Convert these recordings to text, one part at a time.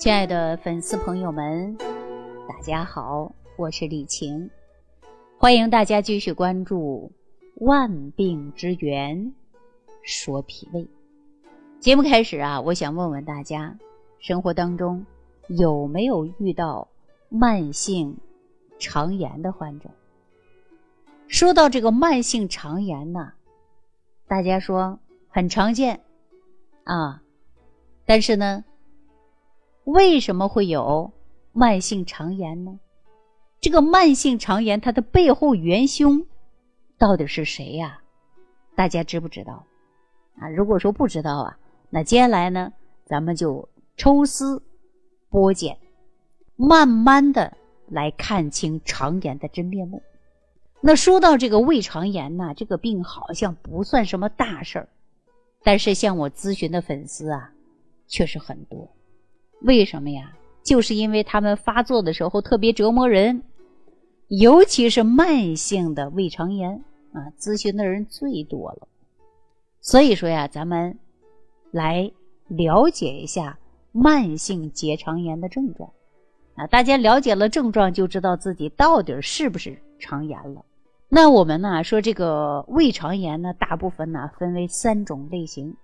亲爱的粉丝朋友们，大家好，我是李晴，欢迎大家继续关注《万病之源说脾胃》节目。开始啊，我想问问大家，生活当中有没有遇到慢性肠炎的患者？说到这个慢性肠炎呢，大家说很常见啊，但是呢？为什么会有慢性肠炎呢？这个慢性肠炎它的背后元凶到底是谁呀？大家知不知道？啊，如果说不知道啊，那接下来呢，咱们就抽丝剥茧，慢慢的来看清肠炎的真面目。那说到这个胃肠炎呢，这个病好像不算什么大事儿，但是向我咨询的粉丝啊，确实很多。为什么呀？就是因为他们发作的时候特别折磨人，尤其是慢性的胃肠炎啊，咨询的人最多了。所以说呀，咱们来了解一下慢性结肠炎的症状啊。大家了解了症状，就知道自己到底是不是肠炎了。那我们呢说这个胃肠炎呢，大部分呢分为三种类型，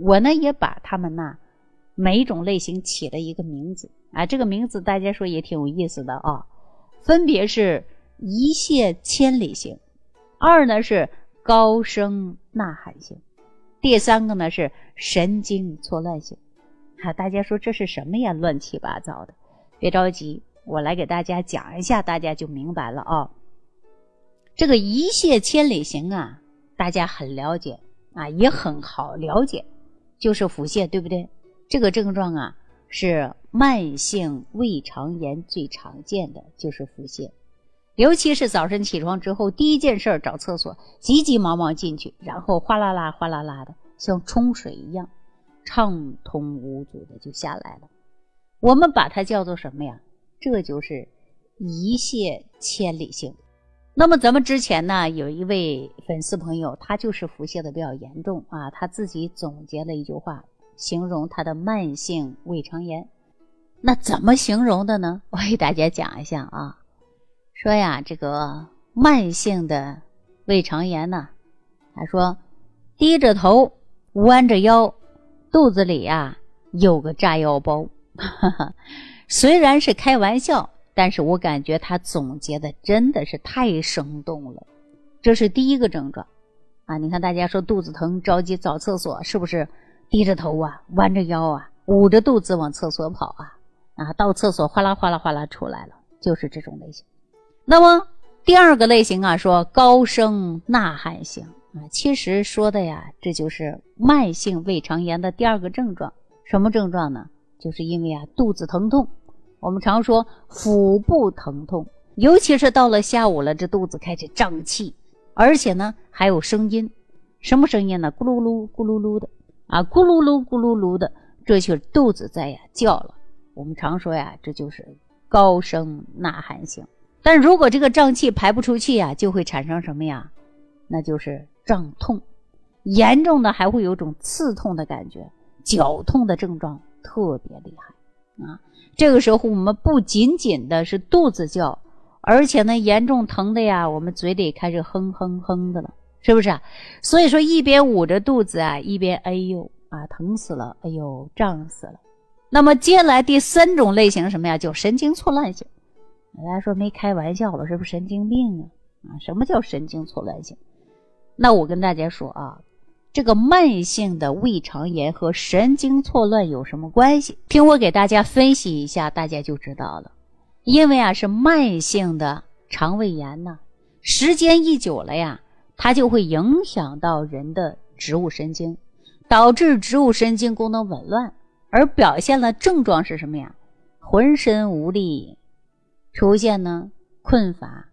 我呢也把它们呢。每一种类型起了一个名字啊，这个名字大家说也挺有意思的啊，分别是一泻千里型，二呢是高声呐喊型，第三个呢是神经错乱型。啊，大家说这是什么呀？乱七八糟的，别着急，我来给大家讲一下，大家就明白了啊。这个一泻千里型啊，大家很了解啊，也很好了解，就是腹泻，对不对？这个症状啊，是慢性胃肠炎最常见的就是腹泻，尤其是早晨起床之后，第一件事找厕所，急急忙忙进去，然后哗啦啦、哗啦啦的，像冲水一样，畅通无阻的就下来了。我们把它叫做什么呀？这就是一泻千里型。那么咱们之前呢，有一位粉丝朋友，他就是腹泻的比较严重啊，他自己总结了一句话。形容他的慢性胃肠炎，那怎么形容的呢？我给大家讲一下啊，说呀，这个慢性的胃肠炎呢，他说低着头，弯着腰，肚子里呀有个炸药包。虽然是开玩笑，但是我感觉他总结的真的是太生动了。这是第一个症状啊，你看大家说肚子疼，着急找厕所，是不是？低着头啊，弯着腰啊，捂着肚子往厕所跑啊，啊，到厕所哗啦哗啦哗啦出来了，就是这种类型。那么第二个类型啊，说高声呐喊型啊，其实说的呀，这就是慢性胃肠炎的第二个症状。什么症状呢？就是因为啊肚子疼痛，我们常说腹部疼痛，尤其是到了下午了，这肚子开始胀气，而且呢还有声音，什么声音呢？咕噜噜咕噜噜的。啊，咕噜噜咕噜噜的，这就是肚子在呀叫了。我们常说呀，这就是高声呐喊型。但如果这个胀气排不出去呀，就会产生什么呀？那就是胀痛，严重的还会有种刺痛的感觉，绞痛的症状特别厉害啊。这个时候我们不仅仅的是肚子叫，而且呢严重疼的呀，我们嘴里开始哼哼哼的了。是不是啊？所以说一边捂着肚子啊，一边哎呦啊，疼死了，哎呦胀死了。那么接下来第三种类型什么呀？叫神经错乱型。大家说没开玩笑吧？是不是神经病啊？啊，什么叫神经错乱型？那我跟大家说啊，这个慢性的胃肠炎和神经错乱有什么关系？听我给大家分析一下，大家就知道了。因为啊，是慢性的肠胃炎呢，时间一久了呀。它就会影响到人的植物神经，导致植物神经功能紊乱，而表现了症状是什么呀？浑身无力，出现呢困乏、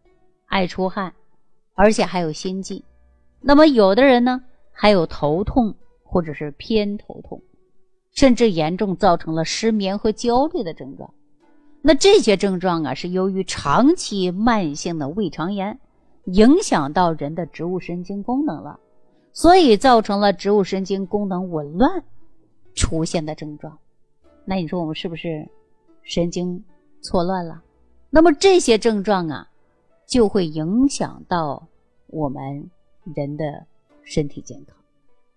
爱出汗，而且还有心悸。那么有的人呢还有头痛或者是偏头痛，甚至严重造成了失眠和焦虑的症状。那这些症状啊是由于长期慢性的胃肠炎。影响到人的植物神经功能了，所以造成了植物神经功能紊乱出现的症状。那你说我们是不是神经错乱了。那么这些症状啊，就会影响到我们人的身体健康。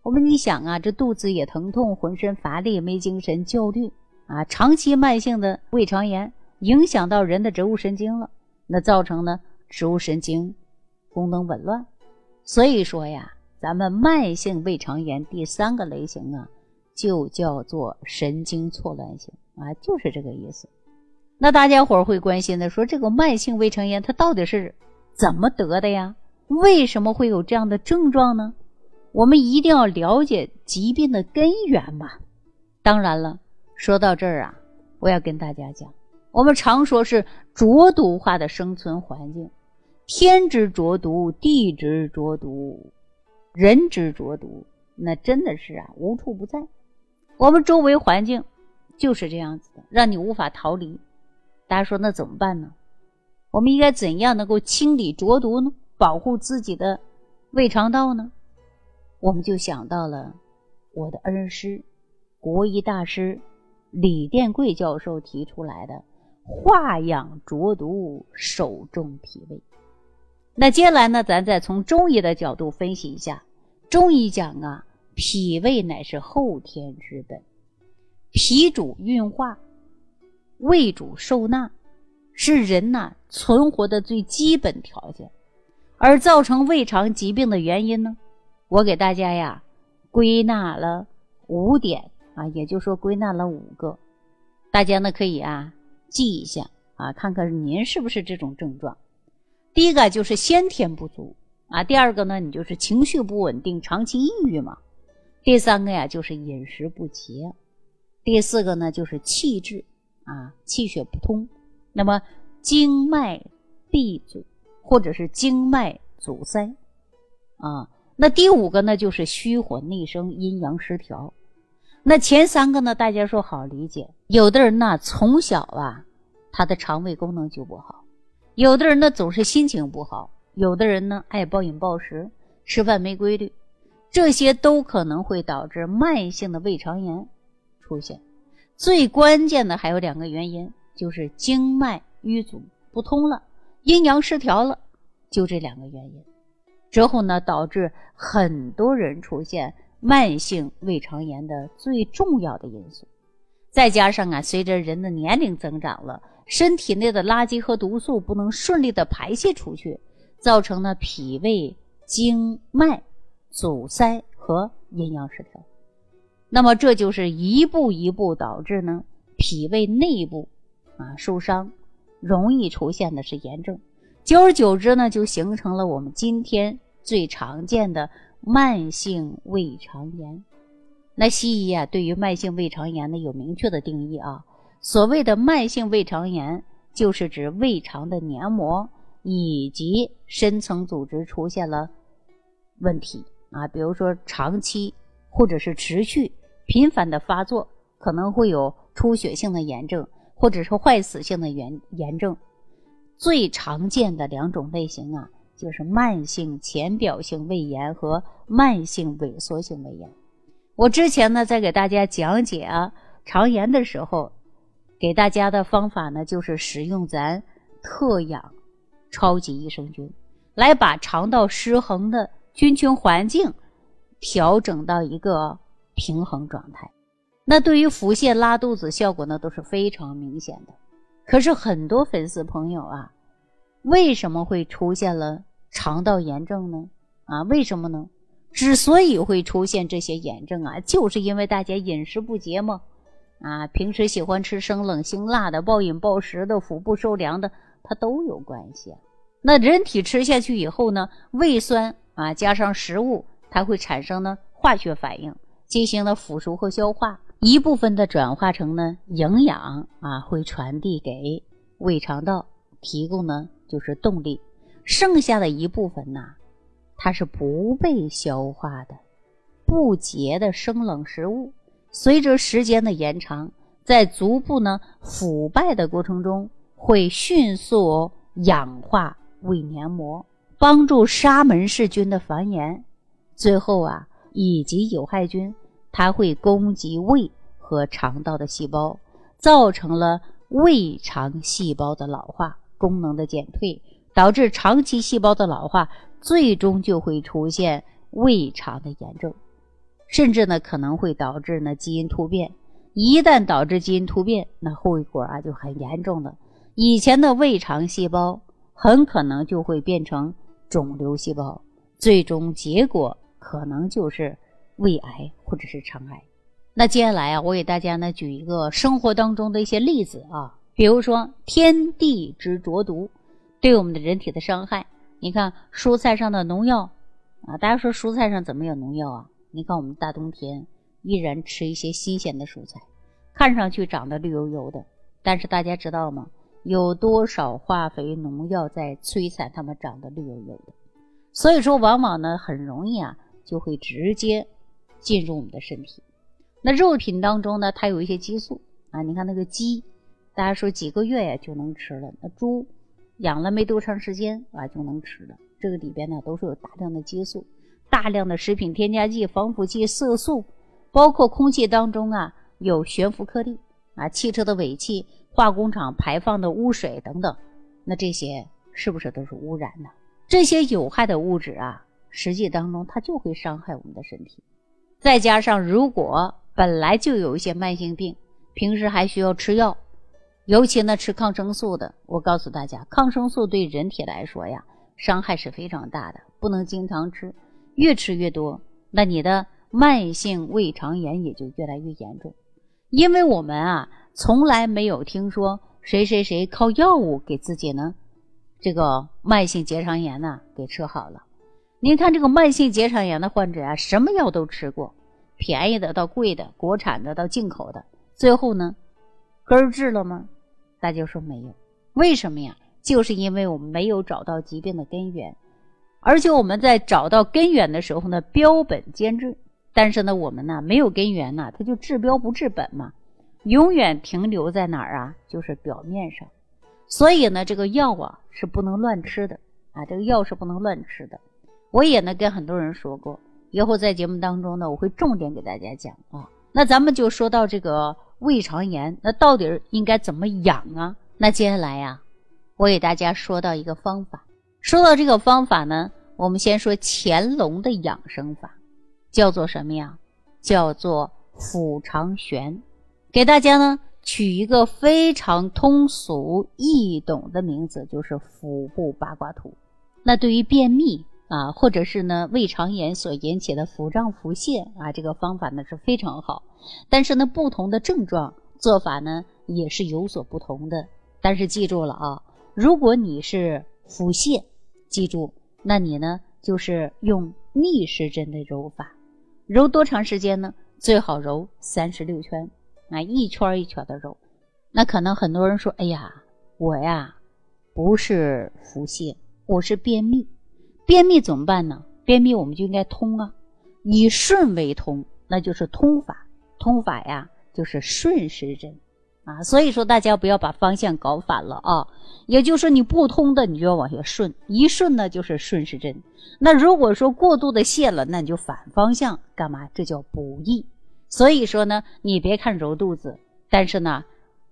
我们你想啊，这肚子也疼痛，浑身乏力，没精神，焦虑啊，长期慢性的胃肠炎，影响到人的植物神经了，那造成呢植物神经功能紊乱。所以说呀，咱们慢性胃肠炎第三个类型啊，就叫做神经错乱型啊，就是这个意思。那大家伙儿会关心的说，这个慢性胃肠炎它到底是怎么得的呀？为什么会有这样的症状呢？我们一定要了解疾病的根源嘛。当然了，说到这儿啊，我要跟大家讲，我们常说是浊毒化的生存环境，天之浊毒，地之浊毒，人之浊毒，那真的是啊无处不在。我们周围环境就是这样子的，让你无法逃离。大家说那怎么办呢？我们应该怎样能够清理浊毒呢？保护自己的胃肠道呢？我们就想到了我的恩师、国医大师李殿贵教授提出来的“化养浊毒，守重脾胃”。那接下来呢，咱再从中医的角度分析一下。中医讲啊，脾胃乃是后天之本，脾主运化。胃主受纳，是人呐存活的最基本条件。而造成胃肠疾病的原因呢，我给大家呀归纳了五点啊，也就是说归纳了五个，大家呢可以啊记一下啊，看看您是不是这种症状。第一个就是先天不足啊，第二个呢你就是情绪不稳定，长期抑郁嘛。第三个呀就是饮食不节，第四个呢就是气滞。啊，气血不通，那么经脉闭阻，或者是经脉阻塞，啊，那第五个呢就是虚火内生，阴阳失调。那前三个呢，大家说好理解。有的人呢从小啊，他的肠胃功能就不好；有的人呢总是心情不好；有的人呢爱暴饮暴食，吃饭没规律，这些都可能会导致慢性的胃肠炎出现。最关键的还有两个原因，就是经脉淤阻不通了，阴阳失调了，就这两个原因。之后呢，导致很多人出现慢性胃肠炎的最重要的因素。再加上啊，随着人的年龄增长了，身体内的垃圾和毒素不能顺利的排泄出去，造成了脾胃经脉阻塞和阴阳失调。那么这就是一步一步导致呢脾胃内部啊受伤，容易出现的是炎症，久而久之呢就形成了我们今天最常见的慢性胃肠炎。那西医啊对于慢性胃肠炎呢有明确的定义啊，所谓的慢性胃肠炎就是指胃肠的黏膜以及深层组织出现了问题啊，比如说长期或者是持续。频繁的发作可能会有出血性的炎症，或者是坏死性的炎炎症。最常见的两种类型啊，就是慢性浅表性胃炎和慢性萎缩性胃炎。我之前呢，在给大家讲解啊肠炎的时候，给大家的方法呢，就是使用咱特养超级益生菌，来把肠道失衡的菌群环境调整到一个。平衡状态，那对于腹泻、拉肚子效果呢都是非常明显的。可是很多粉丝朋友啊，为什么会出现了肠道炎症呢？啊，为什么呢？之所以会出现这些炎症啊，就是因为大家饮食不节嘛。啊，平时喜欢吃生冷辛辣的、暴饮暴食的、腹部受凉的，它都有关系。那人体吃下去以后呢，胃酸啊加上食物，它会产生呢化学反应。进行了腐熟和消化，一部分的转化成呢营养啊，会传递给胃肠道，提供呢就是动力。剩下的一部分呢，它是不被消化的不洁的生冷食物，随着时间的延长，在逐步呢腐败的过程中，会迅速氧化胃黏膜，帮助沙门氏菌的繁衍，最后啊。以及有害菌，它会攻击胃和肠道的细胞，造成了胃肠细胞的老化，功能的减退，导致长期细胞的老化，最终就会出现胃肠的炎症，甚至呢可能会导致呢基因突变。一旦导致基因突变，那后果啊就很严重了。以前的胃肠细胞很可能就会变成肿瘤细胞，最终结果可能就是胃癌或者是肠癌。那接下来啊，我给大家呢举一个生活当中的一些例子啊，比如说天地之浊毒对我们的人体的伤害。你看蔬菜上的农药啊，大家说蔬菜上怎么有农药啊？你看我们大冬天。依然吃一些新鲜的蔬菜，看上去长得绿油油的，但是大家知道吗？有多少化肥农药在摧残它们长得绿油油的？所以说，往往呢很容易啊就会直接进入我们的身体。那肉品当中呢，它有一些激素啊，你看那个鸡，大家说几个月呀就能吃了；那猪养了没多长时间啊就能吃了。这个里边呢都是有大量的激素、大量的食品添加剂、防腐剂、色素。包括空气当中啊有悬浮颗粒啊，汽车的尾气、化工厂排放的污水等等，那这些是不是都是污染呢？这些有害的物质啊，实际当中它就会伤害我们的身体。再加上如果本来就有一些慢性病，平时还需要吃药，尤其呢吃抗生素的，我告诉大家，抗生素对人体来说呀，伤害是非常大的，不能经常吃，越吃越多，那你的。慢性胃肠炎也就越来越严重，因为我们啊从来没有听说谁谁谁靠药物给自己呢这个慢性结肠炎呢给治好了。您看这个慢性结肠炎的患者啊，什么药都吃过，便宜的到贵的，国产的到进口的，最后呢根治了吗？大家说没有。为什么呀？就是因为我们没有找到疾病的根源，而且我们在找到根源的时候呢，标本兼治。但是呢，我们呢没有根源呢，它就治标不治本嘛，永远停留在哪儿啊？就是表面上。所以呢，这个药啊是不能乱吃的啊，这个药是不能乱吃的。我也呢跟很多人说过，以后在节目当中呢，我会重点给大家讲啊。那咱们就说到这个胃肠炎，那到底应该怎么养啊？那接下来呀，我给大家说到一个方法。说到这个方法呢，我们先说乾隆的养生法。叫做什么呀？叫做腹肠旋，给大家呢取一个非常通俗易懂的名字，就是腹部八卦图。那对于便秘啊，或者是呢胃肠炎所引起的腹胀腹泻啊，这个方法呢是非常好。但是呢，不同的症状做法呢也是有所不同的。但是记住了啊，如果你是腹泻，记住，那你呢就是用逆时针的揉法。揉多长时间呢？最好揉三十六圈，啊，一圈一圈的揉。那可能很多人说：“哎呀，我呀不是腹泻，我是便秘。便秘怎么办呢？便秘我们就应该通啊，以顺为通，那就是通法。通法呀，就是顺时针。”啊，所以说大家不要把方向搞反了啊！也就是说，你不通的，你就要往下顺，一顺呢就是顺时针。那如果说过度的泻了，那你就反方向干嘛？这叫补益。所以说呢，你别看揉肚子，但是呢，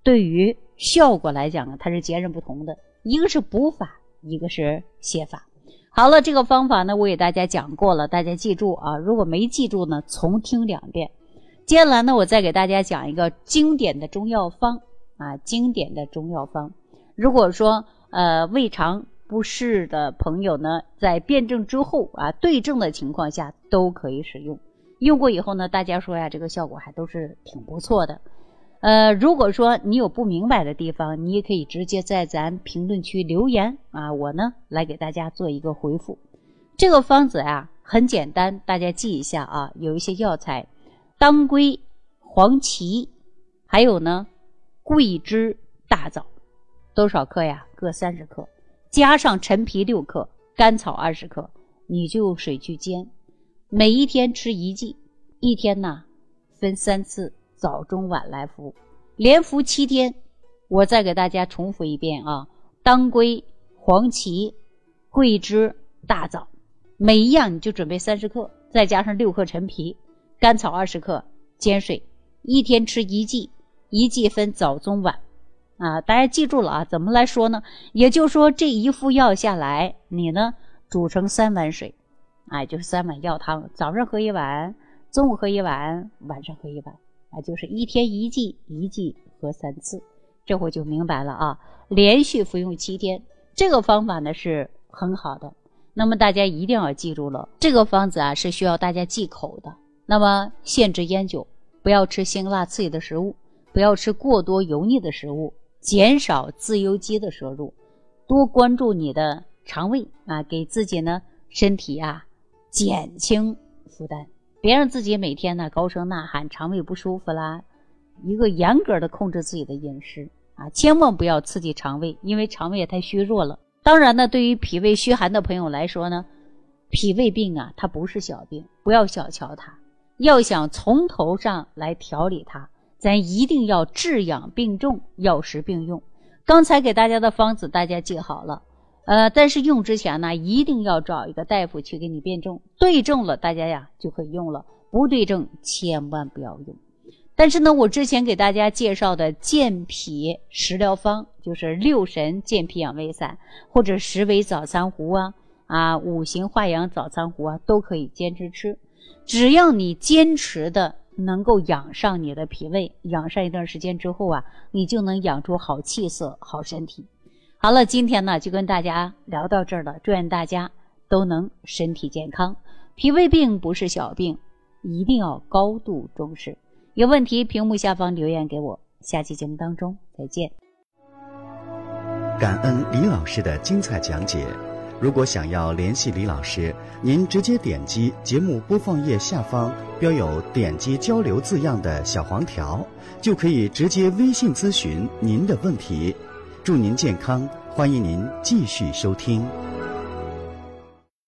对于效果来讲呢，它是截然不同的。一个是补法，一个是泻法。好了，这个方法呢，我给大家讲过了，大家记住啊。如果没记住呢，重听两遍。接下来呢，我再给大家讲一个经典的中药方啊，经典的中药方。如果说呃胃肠不适的朋友呢，在辩证之后啊，对症的情况下都可以使用。用过以后呢，大家说呀，这个效果还都是挺不错的。呃，如果说你有不明白的地方，你也可以直接在咱评论区留言啊，我呢来给大家做一个回复。这个方子呀很简单，大家记一下啊，有一些药材。当归、黄芪，还有呢，桂枝、大枣，多少克呀？各三十克，加上陈皮六克，甘草二十克，你就水去煎，每一天吃一剂，一天呢分三次，早中晚来服，连服七天。我再给大家重复一遍啊：当归、黄芪、桂枝、大枣，每一样你就准备三十克，再加上六克陈皮。甘草二十克，煎水，一天吃一剂，一剂分早中晚，啊，大家记住了啊，怎么来说呢？也就是说，这一副药下来，你呢煮成三碗水，哎，就是三碗药汤，早上喝一碗，中午喝一碗，晚上喝一碗，啊，就是一天一剂，一剂喝三次，这会就明白了啊。连续服用七天，这个方法呢是很好的。那么大家一定要记住了，这个方子啊是需要大家忌口的。那么限制烟酒，不要吃辛辣刺激的食物，不要吃过多油腻的食物。减少自由基的摄入，多关注你的肠胃啊，给自己呢身体啊减轻负担，别让自己每天呢高声呐喊，肠胃不舒服啦。一个严格的控制自己的饮食啊，千万不要刺激肠胃，因为肠胃也太虚弱了。当然呢，对于脾胃虚寒的朋友来说呢，脾胃病啊，它不是小病，不要小瞧它。要想从头上来调理它。咱一定要治养并重，药食并用。刚才给大家的方子，大家记好了。呃，但是用之前呢，一定要找一个大夫去给你辩证，对症了，大家呀就可以用了；不对症，千万不要用。但是呢，我之前给大家介绍的健脾食疗方，就是六神健脾养胃散，或者十味早餐糊啊，啊，五行化养早餐糊啊，都可以坚持吃。只要你坚持的。能够养上你的脾胃，养上一段时间之后啊，你就能养出好气色、好身体。好了，今天呢就跟大家聊到这儿了，祝愿大家都能身体健康。脾胃病不是小病，一定要高度重视。有问题，屏幕下方留言给我。下期节目当中再见。感恩李老师的精彩讲解。如果想要联系李老师，您直接点击节目播放页下方标有“点击交流”字样的小黄条，就可以直接微信咨询您的问题。祝您健康，欢迎您继续收听。